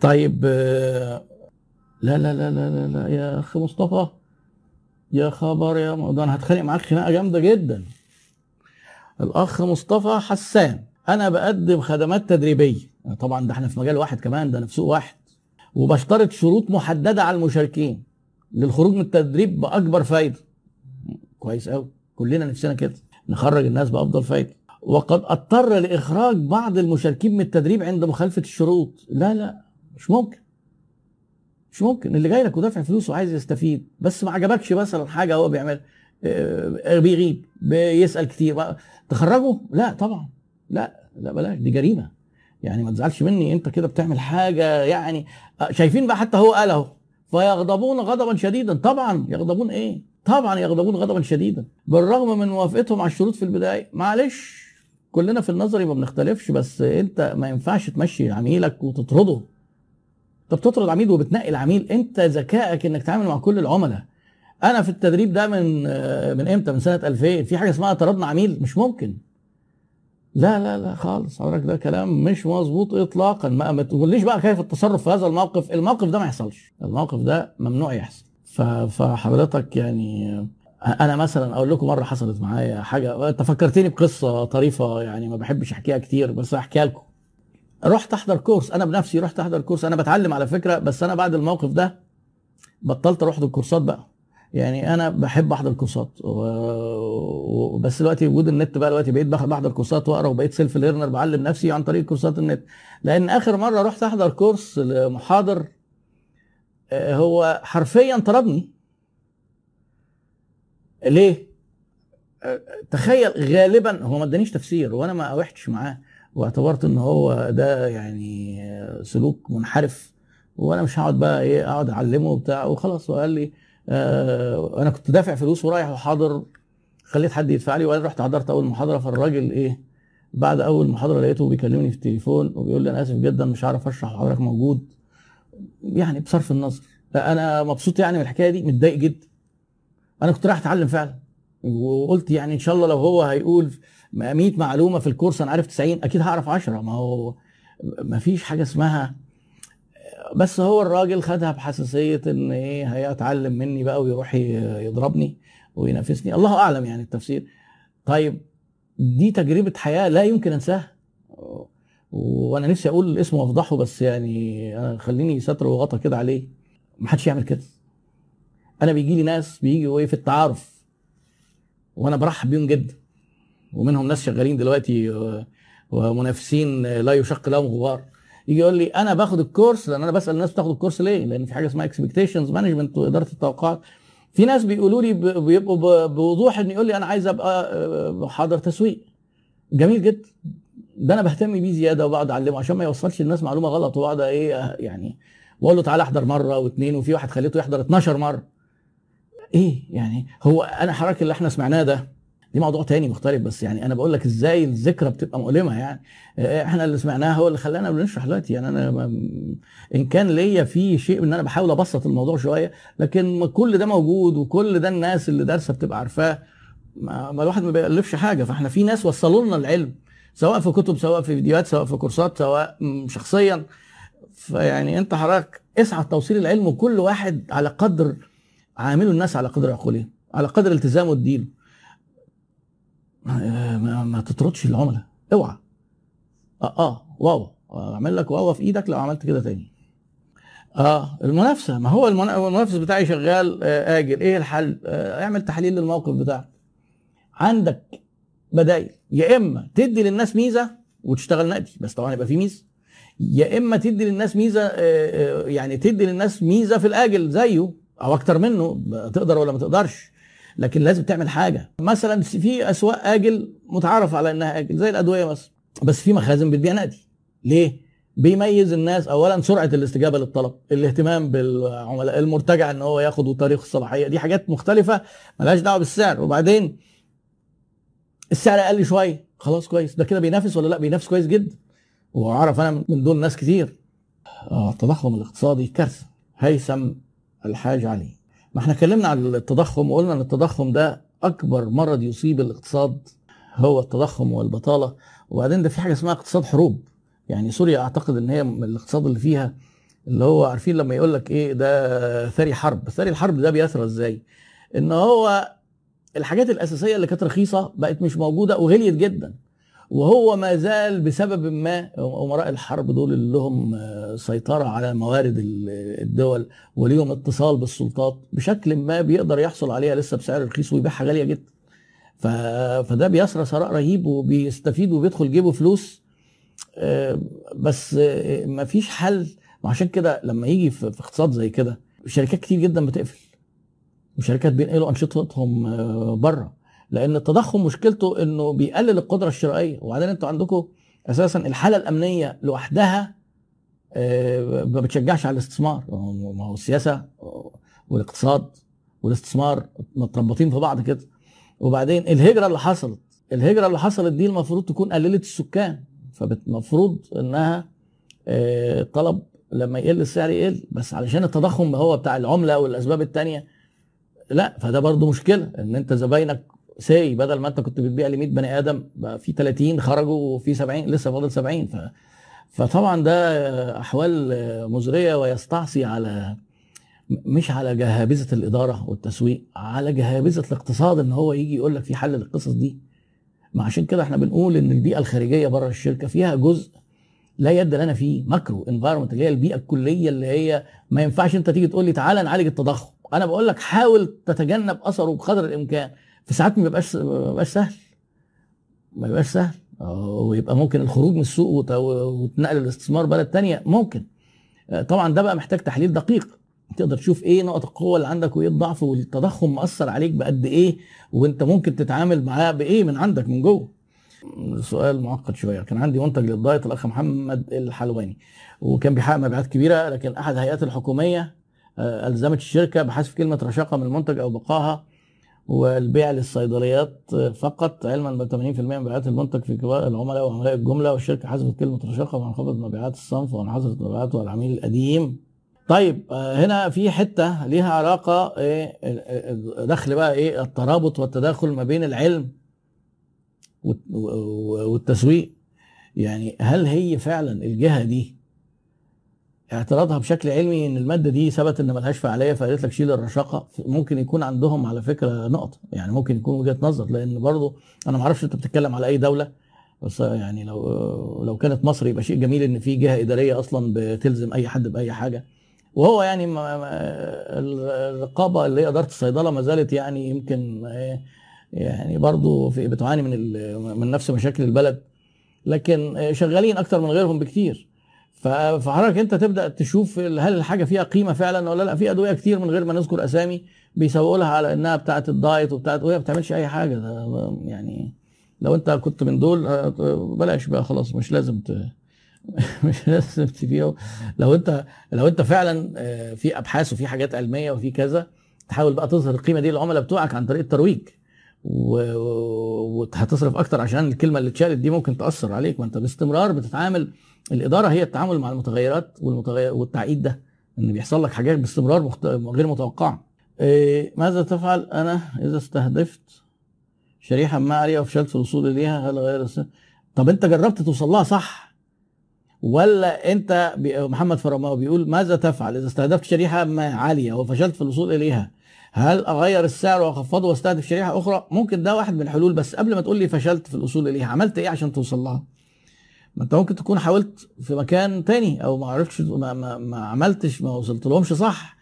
طيب آه، لا لا لا لا لا, يا اخ مصطفى يا خبر يا ده أنا هتخانق معاك خناقة جامدة جدا. الأخ مصطفى حسان أنا بقدم خدمات تدريبية. طبعا ده إحنا في مجال واحد كمان ده أنا في سوق واحد. وبشترط شروط محددة على المشاركين. للخروج من التدريب بأكبر فايدة. كويس قوي كلنا نفسنا كده. نخرج الناس بأفضل فايدة. وقد اضطر لاخراج بعض المشاركين من التدريب عند مخالفة الشروط. لا لا مش ممكن. مش ممكن. اللي جاي لك ودافع فلوس وعايز يستفيد بس ما عجبكش مثلا حاجة هو بيعملها آه، بيغيب بيسأل كتير. تخرجه؟ لا طبعا. لا لا بلاش. دي جريمة. يعني ما تزعلش مني انت كده بتعمل حاجة يعني آه، شايفين بقى حتى هو قال اهو فيغضبون غضبا شديدا. طبعا. يغضبون إيه؟ طبعا يغضبون غضبا شديدا. بالرغم من موافقتهم على الشروط في البداية معلش. كلنا في النظري ما بنختلفش بس انت ما ينفعش تمشي عميلك وتطرده. انت بتطرد عميل وبتنقي العميل انت ذكائك انك تتعامل مع كل العملاء. أنا في التدريب ده من من إمتى؟ من سنة 2000 في حاجة اسمها طردنا عميل؟ مش ممكن. لا لا لا خالص. حضرتك ده كلام مش مظبوط اطلاقا. ما, ما تقوليش بقى كيف التصرف في هذا الموقف. الموقف ده ما يحصلش. الموقف ده ممنوع يحصل. فحضرتك يعني أنا مثلا أقول لكم مرة حصلت معايا حاجة أنت فكرتني بقصة طريفة يعني ما بحبش أحكيها كتير بس هحكيها لكم. رحت أحضر course أنا بنفسي رحت أحضر course أنا بتعلم على فكرة بس أنا بعد الموقف ده بطلت أروح الكورسات بقى. يعني أنا بحب أحضر كورسات و... و... بس دلوقتي وجود النت بقى دلوقتي بقيت بح- بحضر كورسات وأقرأ وبقيت self learner بعلم نفسي عن طريق courses ال net. لأن آخر مرة رحت أحضر course لمحاضر آه، هو حرفيا طردني ليه؟ آه، تخيل غالبا هو ما ادانيش تفسير وأنا ما وحتش معاه واعتبرت إن هو ده يعني سلوك منحرف وأنا مش هقعد بقى إيه أقعد أعلمه وبتاع وخلاص وقال لي آه أنا كنت دافع فلوس ورايح وحاضر خليت حد يدفع لي وأنا رحت حضرت أول محاضرة فالراجل إيه بعد أول محاضرة لقيته بيكلمني في التليفون وبيقول لي أنا آسف جدا مش عارف أشرح وحضرتك موجود. يعني بصرف النظر. أنا مبسوط يعني من الحكاية دي متضايق جدا. أنا كنت رايح اتعلم فعلا. وقلت يعني ان شاء الله لو هو هيقول 100 معلومة في الكورس أنا عارف 90 أكيد هعرف 10 ما هو ما فيش حاجة اسمها. بس هو الراجل خدها بحساسية ان إيه هيتعلم مني بقى ويروح يضربني وينافسني. الله اعلم يعني التفسير. طيب دي تجربة حياة لا يمكن انساها. وأنا نفسي أقول اسمه وافضحه بس يعني خليني ستر وغطا كده عليه. ما حدش يعمل كده. أنا بيجي لي ناس بيجوا إيه في التعارف وأنا برحب بيهم جدا. ومنهم ناس شغالين دلوقتي ومنافسين لا يشق لهم غبار. يجي يقول لي أنا باخد ال course لأن أنا بسأل الناس بتاخد ال course ليه؟ لأن في حاجة اسمها expectations management وإدارة التوقعات. في ناس بيقولوا لي بيبقوا بوضوح إن يقول لي أنا عايز أبقى آه، محاضر تسويق. جميل جدا. ده أنا بهتم بيه زيادة وبقعد أعلمه عشان ما يوصلش للناس معلومة غلط وبقعد إيه يعني وأقول له تعالى احضر مرة واثنين وفي واحد خليته يحضر 12 مرة. إيه يعني هو أنا حضرتك اللي إحنا سمعناه ده دي موضوع تاني مختلف بس يعني أنا بقول لك إزاي الذكرى بتبقى مؤلمة يعني. آه، إحنا اللي سمعناه هو اللي خلانا بنشرح دلوقتي يعني أنا إن كان ليا في شيء إن أنا بحاول أبسط الموضوع شوية لكن كل ده موجود وكل ده الناس اللي دارسة بتبقى عارفاه ما الواحد ما بيألفش حاجة. فإحنا في ناس وصلوا لنا العلم سواء في كتب سواء في فيديوهات سواء في كورسات سواء شخصيا. فيعني أنت حضرتك اسعى لتوصيل العلم وكل واحد على قدر عامله الناس على قدر عقولهم على قدر التزامه ودينه ما, ما, تطردش العملاء. اوعى. آه آه واو. أعمل لك واو في إيدك لو عملت كده تاني. آه المنافسة. ما هو المنا- المنافس بتاعي شغال آه أجل إيه الحل؟ آه اعمل تحليل للموقف بتاعك. عندك بدائل. يا إما تدي للناس ميزة وتشتغل نقدي بس طبعا يبقى في ميزة. يا إما تدي للناس ميزة آه، آه، يعني تدي للناس ميزة في الاجل زيه أو أكتر منه تقدر ولا ما تقدرش. لكن لازم تعمل حاجة. مثلا في أسواق آجل متعارف على إنها آجل زي الأدوية مثلا. بس في مخازن بتبيع نقدي. ليه؟ بيميز الناس اولا سرعة الاستجابة للطلب الاهتمام بالعملاء المرتجع إن هو ياخد تاريخ الصلاحية. دي حاجات مختلفة ملهاش دعوة بالسعر. وبعدين السعر أقل شوية. خلاص كويس. ده كده بينافس ولا لأ؟ بينافس كويس جدا. وأعرف أنا من دول ناس كتير. آه التضخم الاقتصادي كارثة. هيثم الحاج علي ما إحنا اتكلمنا عن التضخم وقلنا إن التضخم ده أكبر مرض يصيب الاقتصاد هو التضخم والبطالة. وبعدين ده في حاجة اسمها اقتصاد حروب. يعني سوريا أعتقد إن هي من الاقتصاد اللي فيها اللي هو عارفين لما يقول لك إيه ده ثري حرب. ثري الحرب ده بيثرى إزاي؟ إن هو الحاجات الأساسية اللي كانت رخيصة بقت مش موجودة وغليت جدا. وهو ما زال بسبب ما أمراء الحرب دول اللي لهم سيطرة على موارد الدول وليهم اتصال بالسلطات بشكل ما بيقدر يحصل عليها لسه بسعر رخيص ويبيعها غالية جدا. فده بيسرى ثراء رهيب وبيستفيد وبيدخل جيبه فلوس بس ما فيش حل. وعشان كده لما يجي في اقتصاد زي كده شركات كتير جدا بتقفل. وشركات بينقلوا أنشطتهم بره. لأن التضخم مشكلته انه بيقلل القدره الشرائيه. وبعدين أنتوا عندكم أساسا الحاله الامنيه لوحدها ما بتشجعش على الاستثمار. ما هو السياسة والاقتصاد والاستثمار متربطين في بعض كده. وبعدين الهجرة اللي حصلت الهجرة اللي حصلت دي المفروض تكون قللت السكان. فالمفروض انها طلب لما يقل السعر يقل. بس علشان التضخم هو بتاع العملة والأسباب التانية لا فده برضو مشكلة. إن أنت زباينك ساي بدل ما انت كنت بتبيع ل 100 بني آدم بقى في 30 خرجوا وفي 70 لسه فاضل 70 ف فطبعا ده أحوال مزرية ويستعصي على مش على جهابذة الإدارة والتسويق على جهابذة الاقتصاد إن هو يجي يقول لك في حل للقصص دي. ما عشان كده إحنا بنقول إن البيئة الخارجية بره الشركة فيها جزء لا يد لنا فيه macro environment اللي هي البيئة الكلية اللي هي ما ينفعش أنت تيجي تقول لي تعالى نعالج التضخم. أنا بقول لك حاول تتجنب أثره بقدر الإمكان. في ساعات ما بيبقاش ما بيبقاش سهل. ما بيبقاش سهل. ويبقى ممكن الخروج من السوق وتنقل الاستثمار بلد تانية. ممكن. طبعا ده بقى محتاج تحليل دقيق. تقدر تشوف إيه نقط القوة اللي عندك وإيه الضعف والتضخم مأثر عليك بقد إيه وإنت ممكن تتعامل معاه بإيه من عندك من جوه. سؤال معقد شوية. كان عندي منتج للدايت الأخ محمد الحلواني وكان بيحقق مبيعات كبيرة لكن أحد الهيئات الحكومية ألزمت الشركة بحذف كلمة رشاقة من المنتج أو بقائها. والبيع للصيدليات فقط علما ب 80% من مبيعات المنتج في كبار العملاء وعملاء الجملة والشركة حذفت كلمة رشاقة وانخفضت مبيعات الصنف وانحصرت مبيعاته العميل القديم. طيب هنا في حتة ليها علاقة إيه دخل بقى إيه الترابط والتداخل ما بين العلم والتسويق. يعني هل هي فعلا الجهة دي اعتراضها بشكل علمي إن المادة دي ثبت إن ملهاش فعالية فقالت لك شيل الرشاقة. ممكن يكون عندهم على فكرة نقطة يعني ممكن يكون وجهة نظر لأن برضه أنا ما أعرفش أنت بتتكلم على أي دولة بس يعني لو لو كانت مصر يبقى شيء جميل إن في جهة إدارية أصلا بتلزم أي حد بأي حاجة. وهو يعني الرقابة اللي هي إدارة الصيدلة ما زالت يعني يمكن يعني برضه بتعاني من من نفس مشاكل البلد. لكن شغالين أكتر من غيرهم بكتير. فحضرتك انت تبدأ تشوف هل الحاجة فيها قيمة فعلا ولا لا. في أدوية كتير من غير ما نذكر أسامي بيسوقوا لها على إنها بتاعة الدايت وبتاعة وهي ما بتعملش أي حاجة. ده يعني لو انت كنت من دول بلاش بقى خلاص مش لازم ت... مش لازم تبيعه. لو انت لو انت فعلا في أبحاث وفي حاجات علمية وفي كذا تحاول بقى تظهر القيمة دي للعملاء بتوعك عن طريق الترويج. وهتصرف أكتر عشان الكلمة اللي اتشالت دي ممكن تأثر عليك. ما انت باستمرار بتتعامل الإدارة هي التعامل مع المتغيرات والمتغير والتعقيد ده إن بيحصل لك حاجات باستمرار مخت... غير متوقعة. إيه ماذا تفعل أنا إذا استهدفت شريحة ما عاليه وفشلت في الوصول إليها؟ هل غير السنة؟ طب أنت جربت توصل لها صح؟ ولا أنت محمد فرماوي بيقول ماذا تفعل إذا استهدفت شريحة ما عالية وفشلت في الوصول إليها؟ هل أغير السعر وأخفضه وأستهدف شريحة أخرى؟ ممكن ده واحد من الحلول بس قبل ما تقول لي فشلت في الوصول اليها عملت إيه عشان توصل لها؟ ما أنت ممكن تكون حاولت في مكان تاني أو ما عرفتش ما, ما, ما عملتش ما وصلت لهمش صح.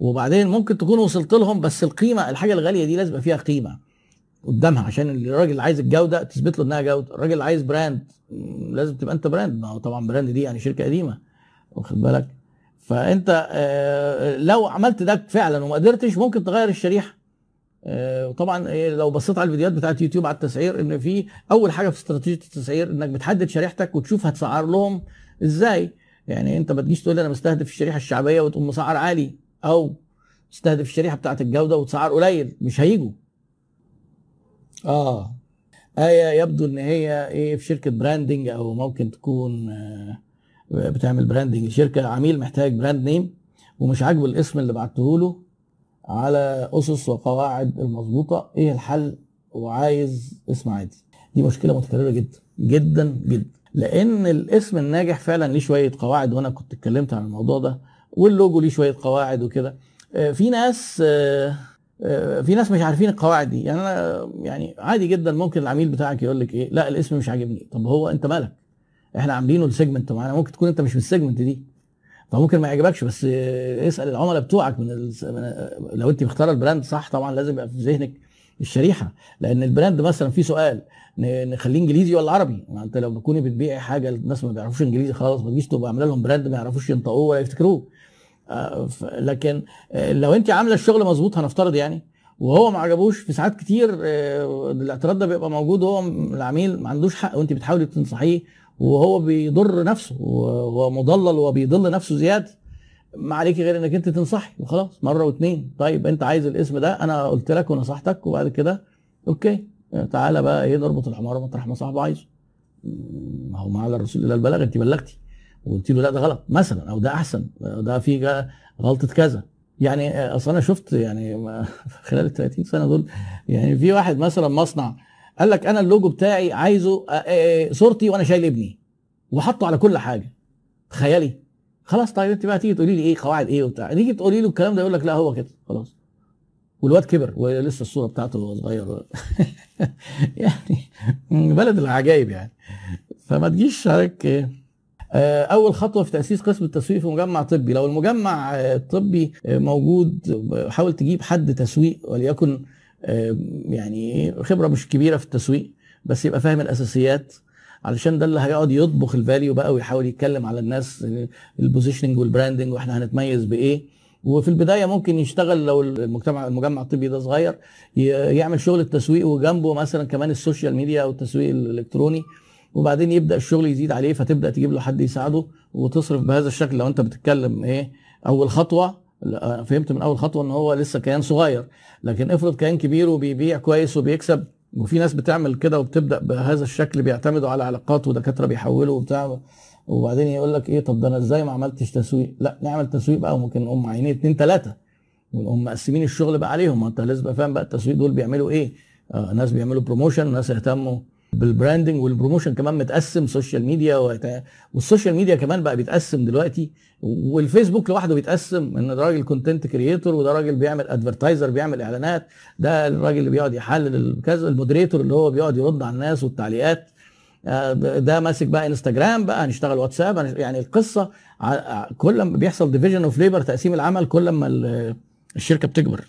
وبعدين ممكن تكون وصلت لهم بس القيمة الحاجة الغالية دي لازم فيها قيمة قدامها عشان الراجل اللي عايز الجودة تثبت له إنها جودة الراجل اللي عايز brand لازم تبقى أنت brand. ما هو طبعا brand دي يعني شركة قديمة واخد بالك؟ فأنت لو عملت ده فعلا وما قدرتش ممكن تغير الشريحة. وطبعا لو بصيت على الفيديوهات بتاعت يوتيوب على التسعير إن في أول حاجة في استراتيجية التسعير إنك بتحدد شريحتك وتشوف هتسعر لهم إزاي. يعني أنت ما تجيش تقول أنا مستهدف الشريحة الشعبية وتقوم مسعر عالي أو تستهدف الشريحة بتاعت الجودة وتسعر قليل. مش هيجوا. آه. آية يبدو إن هي إيه في شركة branding أو ممكن تكون بتعمل branding شركة عميل محتاج brand name ومش عاجبه الاسم اللي بعته له على أسس وقواعد المظبوطة. إيه الحل؟ وعايز اسم عادي. دي مشكلة متكررة جدا جدا جدا. لأن الاسم الناجح فعلا ليه شوية قواعد وأنا كنت اتكلمت عن الموضوع ده واللوجو ليه شوية قواعد وكده. آه، في ناس آه، آه، في ناس مش عارفين القواعد دي. يعني أنا يعني عادي جدا ممكن العميل بتاعك يقول لك إيه؟ لا الاسم مش عاجبني. طب هو أنت مالك؟ إحنا عاملينه ال segment معانا. ممكن تكون انت مش من ال segment دي. فممكن ما يعجبكش بس اسأل العملاء بتوعك من, ال... لو انت مختار ال brand صح طبعا لازم يبقى في ذهنك الشريحة. لأن ال brand مثلا في سؤال نخليه إنجليزي ولا عربي؟ ما أنت لو تكوني بتبيعي حاجة الناس ما بيعرفوش إنجليزي خلاص ما تجيش تبقى عاملة لهم brand ما يعرفوش ينطقوه ولا يفتكروه. آه، لكن آه، لو انت عاملة الشغل مظبوط هنفترض يعني وهو ما عجبوش في ساعات كتير آه، الاعتراض ده بيبقى موجود وهو العميل ما عندوش حق وانت بتحاولي تنصحيه وهو بيضر نفسه وهو مضلل وبيضل نفسه زيادة. ما عليكي غير إنك أنت تنصحي وخلاص مرة واثنين طيب أنت عايز الاسم ده أنا قلت لك ونصحتك وبعد كده أوكي. تعالى بقى إيه نربط الحمار مطرح ما صاحبه عايزه. ما هو ما على الرسول إلا البلاغ أنت بلغتي. وقلت له لا ده غلط. مثلا أو ده أحسن. ده في غلطة كذا. يعني أصل أنا شفت يعني خلال ال 30 سنة دول يعني في واحد مثلا مصنع قال لك أنا اللوجو بتاعي عايزه صورتي وأنا شايل ابني. وحطه على كل حاجة. تخيلي. خلاص طيب انت بقى تيجي تقولي لي إيه قواعد إيه وبتاع. تيجي تقولي له الكلام ده يقول لك لا هو كده. خلاص. والواد كبر ولسه الصورة بتاعته وهو صغير يعني بلد العجائب يعني. فما تجيش آه، أول خطوة في تأسيس قسم التسويق في مجمع طبي. لو المجمع الطبي موجود حاول تجيب حد تسويق وليكن آه، يعني خبرة مش كبيرة في التسويق بس يبقى فاهم الأساسيات علشان ده اللي هيقعد يطبخ ال value بقى ويحاول يتكلم على الناس ال positioning وال branding وإحنا هنتميز بإيه. وفي البداية ممكن يشتغل لو المجتمع المجمع الطبي ده صغير يعمل شغل التسويق وجنبه مثلا كمان ال social media أو التسويق الإلكتروني وبعدين يبدأ الشغل يزيد عليه فتبدأ تجيب له حد يساعده وتصرف بهذا الشكل. لو أنت بتتكلم إيه أول خطوة فهمت من أول خطوة إن هو لسه كيان صغير لكن افرض كيان كبير وبيبيع كويس وبيكسب وفي ناس بتعمل كده وبتبدأ بهذا الشكل بيعتمدوا على علاقات ودكاترة بيحولوا وبتاع وبعدين يقول لك إيه طب ده أنا إزاي ما عملتش تسويق؟ لا نعمل تسويق بقى وممكن نقوم معينين اتنين تلاتة ونقوم مقسمين الشغل بقى عليهم. ما أنت لازم فاهم بقى التسويق دول بيعملوا إيه؟ آه ناس بيعملوا promotion ناس يهتموا بال branding وال promotion كمان متقسم social media وال social media كمان بقى بيتقسم دلوقتي والفيسبوك لوحده بيتقسم إن ده راجل content creator وده راجل بيعمل advertiser بيعمل إعلانات ده الراجل اللي بيقعد يحلل كذا ال moderator اللي هو بيقعد يرد على الناس والتعليقات. آه، ده ماسك بقى انستجرام بقى هنشتغل واتساب يعني القصة كل ما بيحصل division of labor تقسيم العمل كل ما الشركة بتكبر.